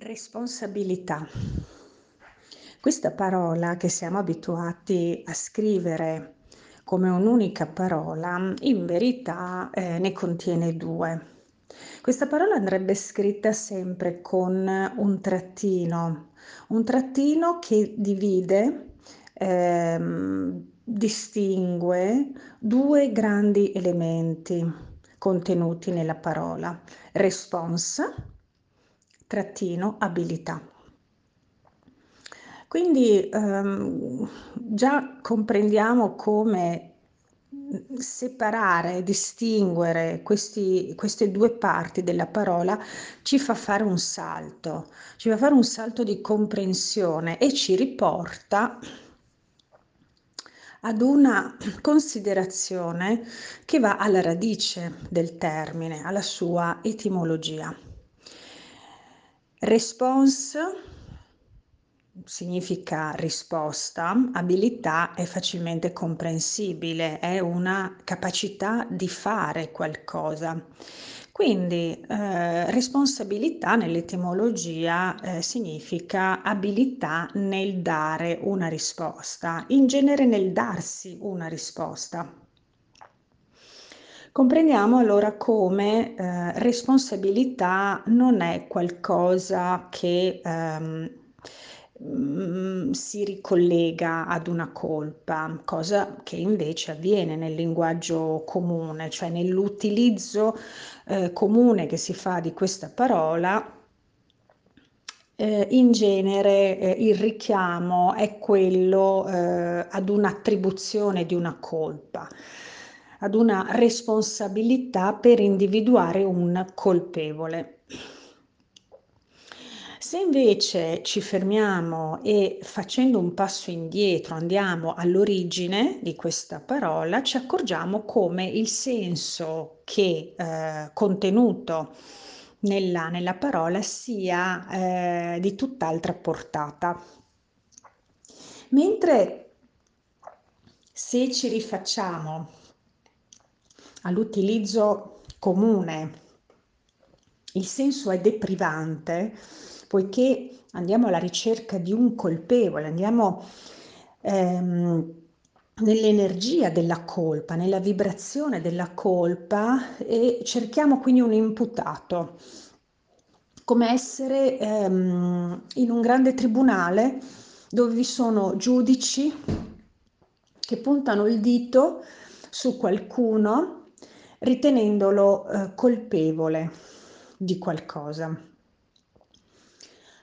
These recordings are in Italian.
Responsabilità. Questa parola che siamo abituati a scrivere come un'unica parola, in verità eh, ne contiene due. Questa parola andrebbe scritta sempre con un trattino, un trattino che divide, ehm, distingue due grandi elementi contenuti nella parola. Response trattino abilità. Quindi ehm, già comprendiamo come separare, distinguere questi, queste due parti della parola ci fa fare un salto, ci fa fare un salto di comprensione e ci riporta ad una considerazione che va alla radice del termine, alla sua etimologia. Response significa risposta, abilità è facilmente comprensibile, è una capacità di fare qualcosa. Quindi eh, responsabilità nell'etimologia eh, significa abilità nel dare una risposta, in genere nel darsi una risposta. Comprendiamo allora come eh, responsabilità non è qualcosa che ehm, mm, si ricollega ad una colpa, cosa che invece avviene nel linguaggio comune, cioè nell'utilizzo eh, comune che si fa di questa parola. Eh, in genere eh, il richiamo è quello eh, ad un'attribuzione di una colpa ad una responsabilità per individuare un colpevole. Se invece ci fermiamo e facendo un passo indietro andiamo all'origine di questa parola, ci accorgiamo come il senso che eh, contenuto nella, nella, parola sia eh, di tutt'altra portata. Mentre se ci rifacciamo all'utilizzo comune. Il senso è deprivante poiché andiamo alla ricerca di un colpevole, andiamo ehm, nell'energia della colpa, nella vibrazione della colpa e cerchiamo quindi un imputato, come essere ehm, in un grande tribunale dove vi sono giudici che puntano il dito su qualcuno ritenendolo eh, colpevole di qualcosa.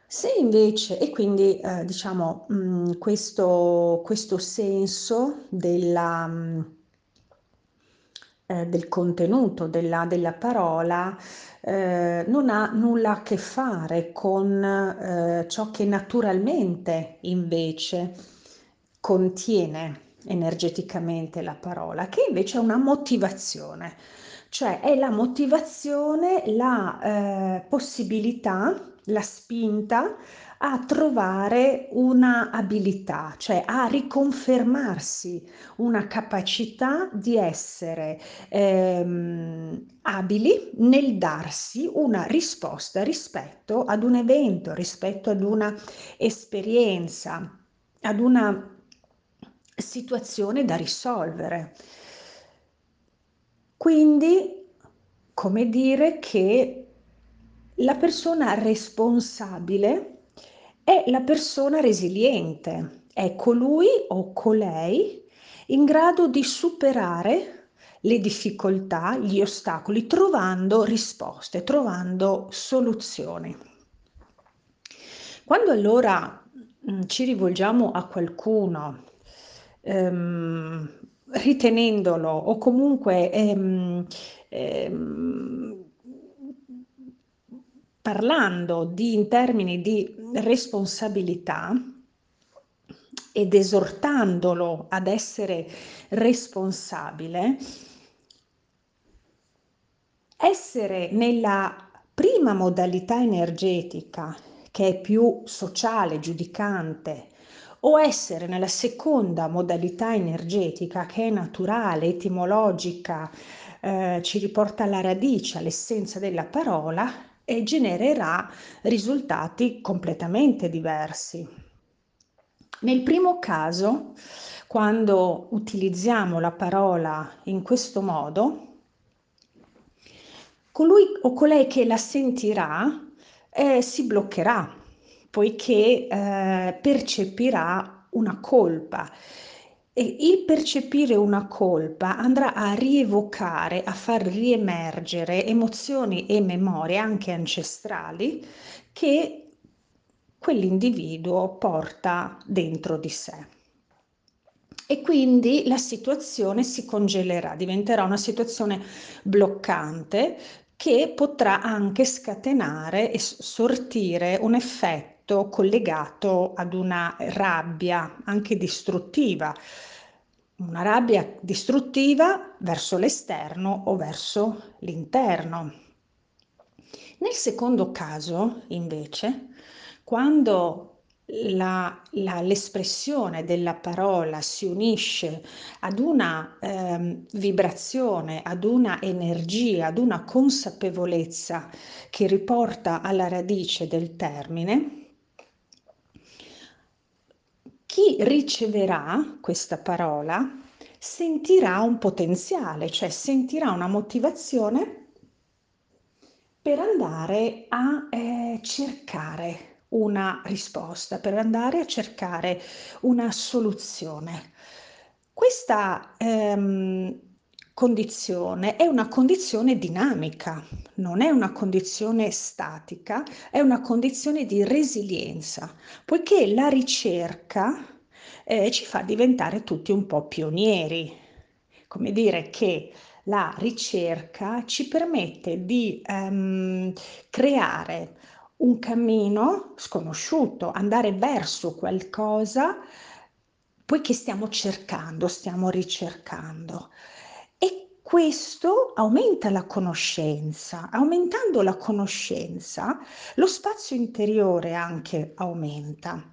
Se invece, e quindi eh, diciamo mh, mm, questo, questo, senso della, mh, mm, eh, del contenuto della, della parola eh, non ha nulla a che fare con eh, ciò che naturalmente invece contiene energeticamente la parola, che invece è una motivazione, cioè è la motivazione, la eh, possibilità, la spinta a trovare una abilità, cioè a riconfermarsi una capacità di essere ehm, abili nel darsi una risposta rispetto ad un evento, rispetto ad una esperienza, ad una situazione da risolvere. Quindi, come dire che la persona responsabile è la persona resiliente, è colui o colei in grado di superare le difficoltà, gli ostacoli, trovando risposte, trovando soluzioni. Quando allora mm, ci rivolgiamo a qualcuno ehm, ritenendolo o comunque ehm, ehm, parlando di, in termini di responsabilità ed esortandolo ad essere responsabile, essere nella prima modalità energetica che è più sociale, giudicante, o essere nella seconda modalità energetica che è naturale, etimologica, eh, ci riporta alla radice, all'essenza della parola, e genererà risultati completamente diversi. Nel primo caso, quando utilizziamo la parola in questo modo, colui o colei che la sentirà eh, si bloccherà poiché eh, percepirà una colpa e il percepire una colpa andrà a rievocare, a far riemergere emozioni e memorie anche ancestrali che quell'individuo porta dentro di sé. E quindi la situazione si congelerà, diventerà una situazione bloccante che potrà anche scatenare e sortire un effetto collegato ad una rabbia anche distruttiva, una rabbia distruttiva verso l'esterno o verso l'interno. Nel secondo caso, invece, quando la, la, l'espressione della parola si unisce ad una ehm, vibrazione, ad una energia, ad una consapevolezza che riporta alla radice del termine, chi riceverà questa parola sentirà un potenziale, cioè sentirà una motivazione per andare a eh, cercare una risposta, per andare a cercare una soluzione. Questa ehm, condizione è una condizione dinamica, non è una condizione statica, è una condizione di resilienza, poiché la ricerca eh, ci fa diventare tutti un po' pionieri, come dire che la ricerca ci permette di ehm, creare un cammino sconosciuto, andare verso qualcosa, poiché stiamo cercando, stiamo ricercando. Questo aumenta la conoscenza. Aumentando la conoscenza, lo spazio interiore anche aumenta.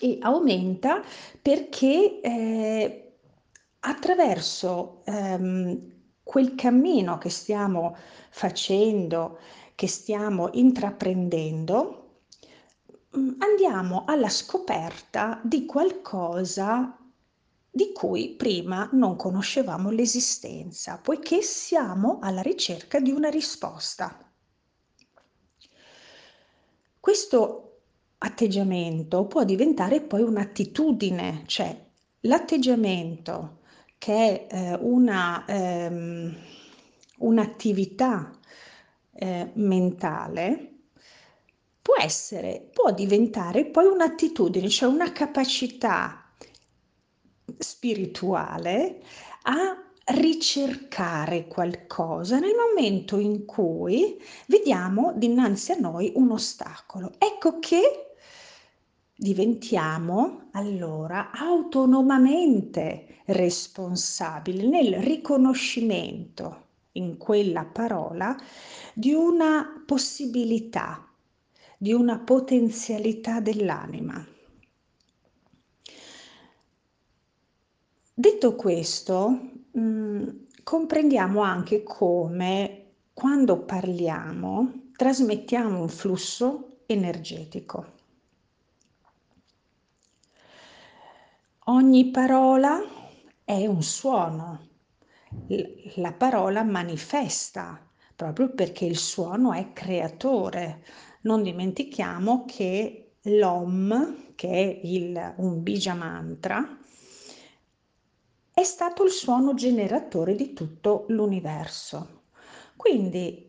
E aumenta perché eh, attraverso ehm, quel cammino che stiamo facendo, che stiamo intraprendendo, mm, andiamo alla scoperta di qualcosa di cui prima non conoscevamo l'esistenza, poiché siamo alla ricerca di una risposta. Questo atteggiamento può diventare poi un'attitudine, cioè l'atteggiamento che è eh, una, ehm, un'attività eh, mentale può essere, può diventare poi un'attitudine, cioè una capacità spirituale a ricercare qualcosa nel momento in cui vediamo dinanzi a noi un ostacolo. Ecco che diventiamo allora autonomamente responsabili nel riconoscimento in quella parola di una possibilità, di una potenzialità dell'anima. Detto questo, mh, mm, comprendiamo anche come quando parliamo trasmettiamo un flusso energetico. Ogni parola è un suono, la parola manifesta proprio perché il suono è creatore. Non dimentichiamo che l'Om, che è il, un bija mantra, è stato il suono generatore di tutto l'universo. Quindi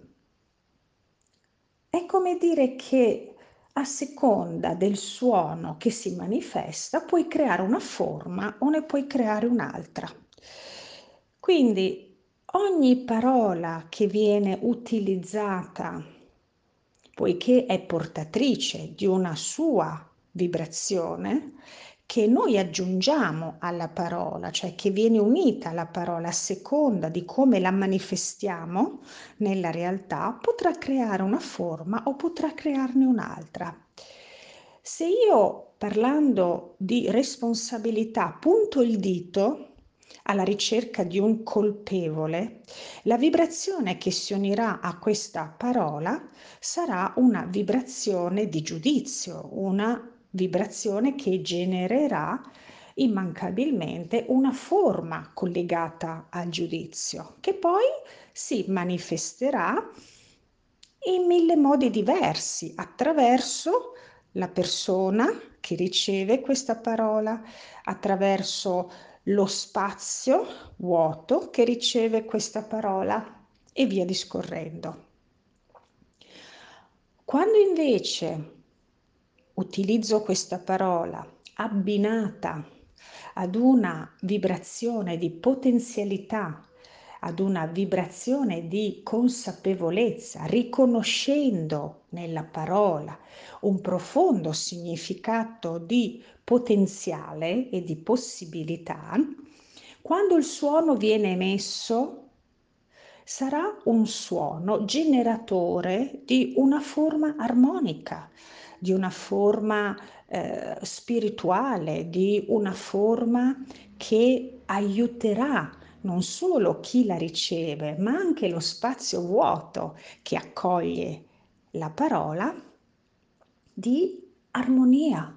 è come dire che a seconda del suono che si manifesta puoi creare una forma o ne puoi creare un'altra. Quindi ogni parola che viene utilizzata, poiché è portatrice di una sua vibrazione, che noi aggiungiamo alla parola, cioè che viene unita alla parola a seconda di come la manifestiamo nella realtà, potrà creare una forma o potrà crearne un'altra. Se io parlando di responsabilità punto il dito alla ricerca di un colpevole, la vibrazione che si unirà a questa parola sarà una vibrazione di giudizio, una vibrazione che genererà immancabilmente una forma collegata al giudizio, che poi si manifesterà in mille modi diversi attraverso la persona che riceve questa parola, attraverso lo spazio vuoto che riceve questa parola e via discorrendo. Quando invece utilizzo questa parola abbinata ad una vibrazione di potenzialità, ad una vibrazione di consapevolezza, riconoscendo nella parola un profondo significato di potenziale e di possibilità, quando il suono viene emesso sarà un suono generatore di una forma armonica, di una forma eh, spirituale, di una forma che aiuterà non solo chi la riceve, ma anche lo spazio vuoto che accoglie la parola di armonia,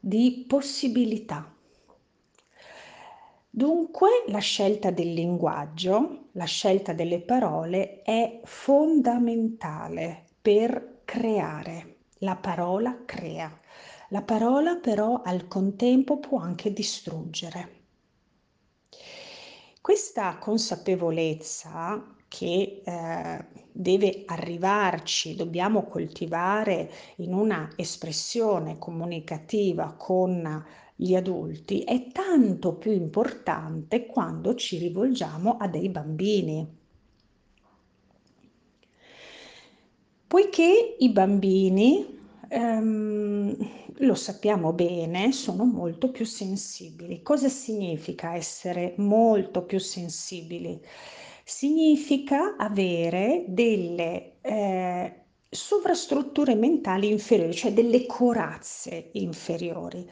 di possibilità. Dunque la scelta del linguaggio, la scelta delle parole è fondamentale per creare. La parola crea. La parola però al contempo può anche distruggere. Questa consapevolezza che eh, deve arrivarci, dobbiamo coltivare in una espressione comunicativa con gli adulti, è tanto più importante quando ci rivolgiamo a dei bambini. Poiché i bambini ehm, lo sappiamo bene, sono molto più sensibili. Cosa significa essere molto più sensibili? Significa avere delle eh, sovrastrutture mentali inferiori, cioè delle corazze inferiori,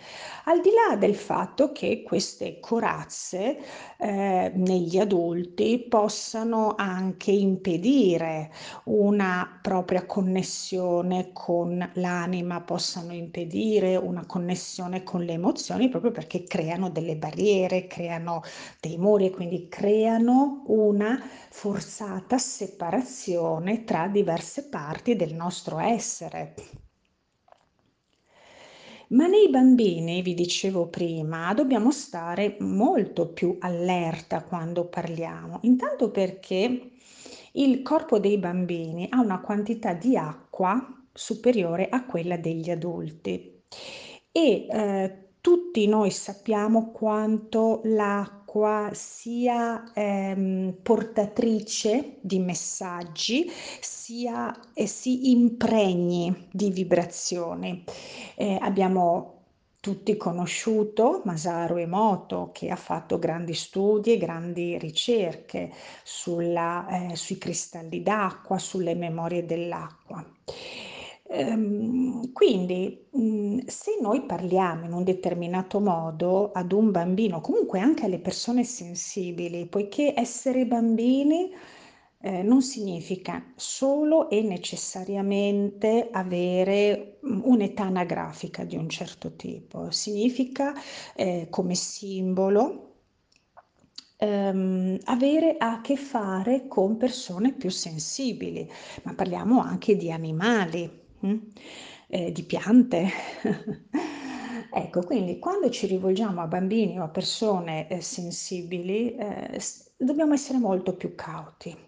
al di là del fatto che queste corazze eh, negli adulti possano anche impedire una propria connessione con l'anima, possano impedire una connessione con le emozioni proprio perché creano delle barriere, creano dei muri e quindi creano una forzata separazione tra diverse parti del nostro essere. Ma nei bambini, vi dicevo prima, dobbiamo stare molto più allerta quando parliamo, intanto perché il corpo dei bambini ha una quantità di acqua superiore a quella degli adulti e eh, tutti noi sappiamo quanto l'acqua sia ehm, portatrice di messaggi, sia e si impregni di vibrazioni. Eh, abbiamo tutti conosciuto Masaru Emoto che ha fatto grandi studi e grandi ricerche sulla, eh, sui cristalli d'acqua, sulle memorie dell'acqua. Ehm, quindi, mhmm, se noi parliamo in un determinato modo ad un bambino, comunque anche alle persone sensibili, poiché essere bambini, ehm, non significa solo e necessariamente avere, mhmm, un'età anagrafica di un certo tipo, significa, ehm, come simbolo, ehm, avere a che fare con persone più sensibili, ma parliamo anche di animali. Mh? Ehm, di piante. Ecco, quindi quando ci rivolgiamo a bambini o a persone, ehm, sensibili, s dobbiamo essere molto più cauti.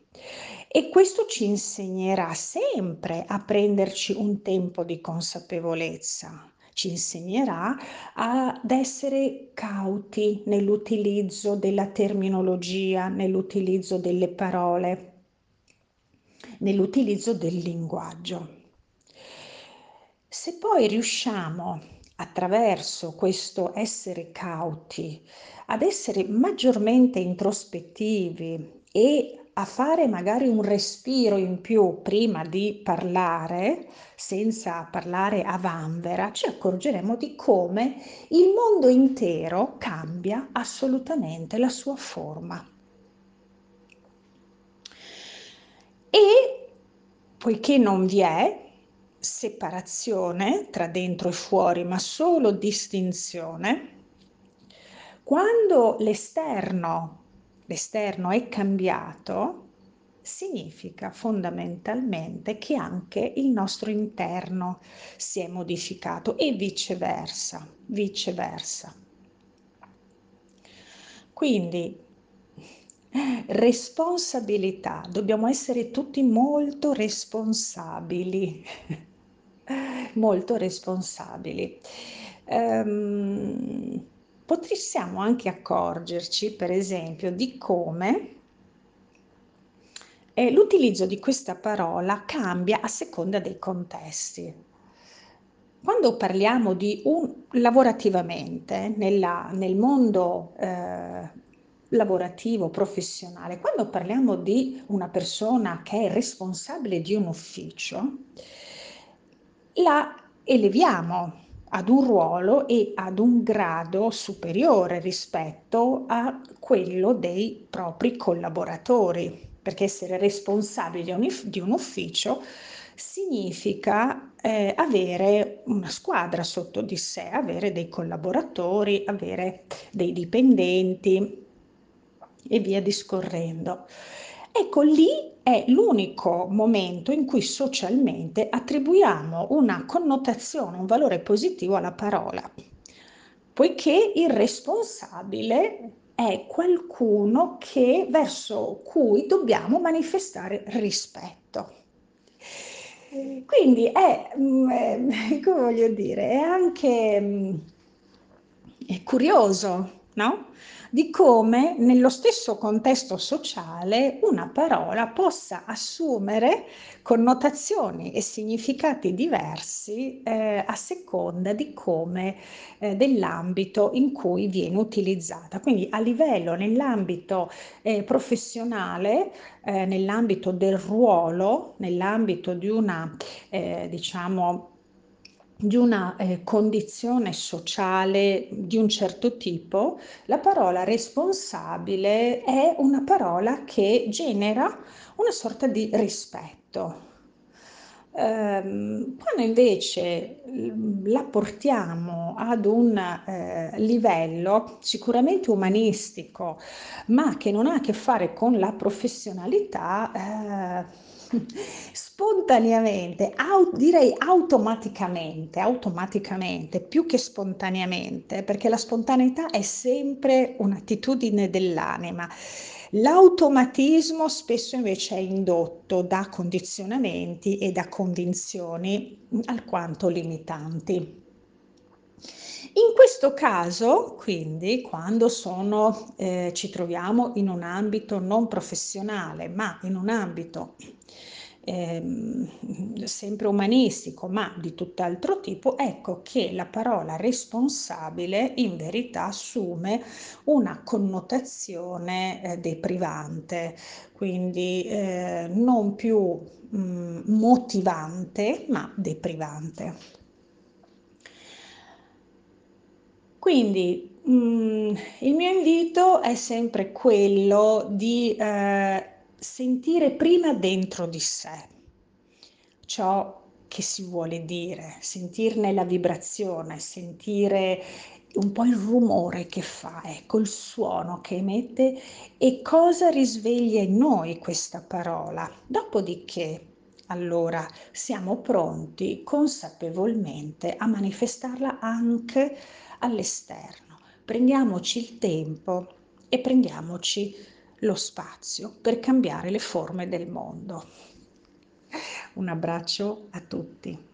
E questo ci insegnerà sempre a prenderci un tempo di consapevolezza, ci insegnerà ad essere cauti nell'utilizzo della terminologia, nell'utilizzo delle parole, nell'utilizzo del linguaggio. Se poi riusciamo attraverso questo essere cauti ad essere maggiormente introspettivi e a fare magari un respiro in più prima di parlare, senza parlare a vanvera, ci accorgeremo di come il mondo intero cambia assolutamente la sua forma. E poiché non vi è separazione tra dentro e fuori, ma solo distinzione, quando l'esterno l'esterno è cambiato, significa fondamentalmente che anche il nostro interno si è modificato e viceversa, viceversa. Quindi responsabilità, dobbiamo essere tutti molto responsabili, molto responsabili. Um, potremmo anche accorgerci, per esempio, di come eh, l'utilizzo di questa parola cambia a seconda dei contesti. Quando parliamo di un lavorativamente, nella, nel mondo eh, lavorativo, professionale, quando parliamo di una persona che è responsabile di un ufficio, la eleviamo ad un ruolo e ad un grado superiore rispetto a quello dei propri collaboratori, perché essere responsabili di un, ufficio significa eh, avere una squadra sotto di sé, avere dei collaboratori, avere dei dipendenti e via discorrendo. Ecco, lì è l'unico momento in cui socialmente attribuiamo una connotazione, un valore positivo alla parola, poiché il responsabile è qualcuno che, verso cui dobbiamo manifestare rispetto. Quindi è, mm, come voglio dire, è anche mm, è curioso, no? di come nello stesso contesto sociale una parola possa assumere connotazioni e significati diversi eh, a seconda di come eh, dell'ambito in cui viene utilizzata. Quindi a livello nell'ambito eh, professionale, eh, nell'ambito del ruolo, nell'ambito di una eh, diciamo di una eh, condizione sociale di un certo tipo, la parola responsabile è una parola che genera una sorta di rispetto. Ehm, quando invece la portiamo ad un eh, livello sicuramente umanistico, ma che non ha a che fare con la professionalità, eh, spontaneamente, au- direi automaticamente, automaticamente, più che spontaneamente, perché la spontaneità è sempre un'attitudine dell'anima. L'automatismo spesso invece è indotto da condizionamenti e da convinzioni alquanto limitanti. In questo caso, quindi, quando sono, eh, ci troviamo in un ambito non professionale, ma in un ambito eh, sempre umanistico, ma di tutt'altro tipo, ecco che la parola responsabile in verità assume una connotazione eh, deprivante, quindi eh, non più mh, mm, motivante, ma deprivante. Quindi mh, mm, il mio invito è sempre quello di eh, sentire prima dentro di sé ciò che si vuole dire, sentirne la vibrazione, sentire un po' il rumore che fa, ecco il suono che emette e cosa risveglia in noi questa parola. Dopodiché allora siamo pronti consapevolmente a manifestarla anche all'esterno. Prendiamoci il tempo e prendiamoci lo spazio per cambiare le forme del mondo. Un abbraccio a tutti.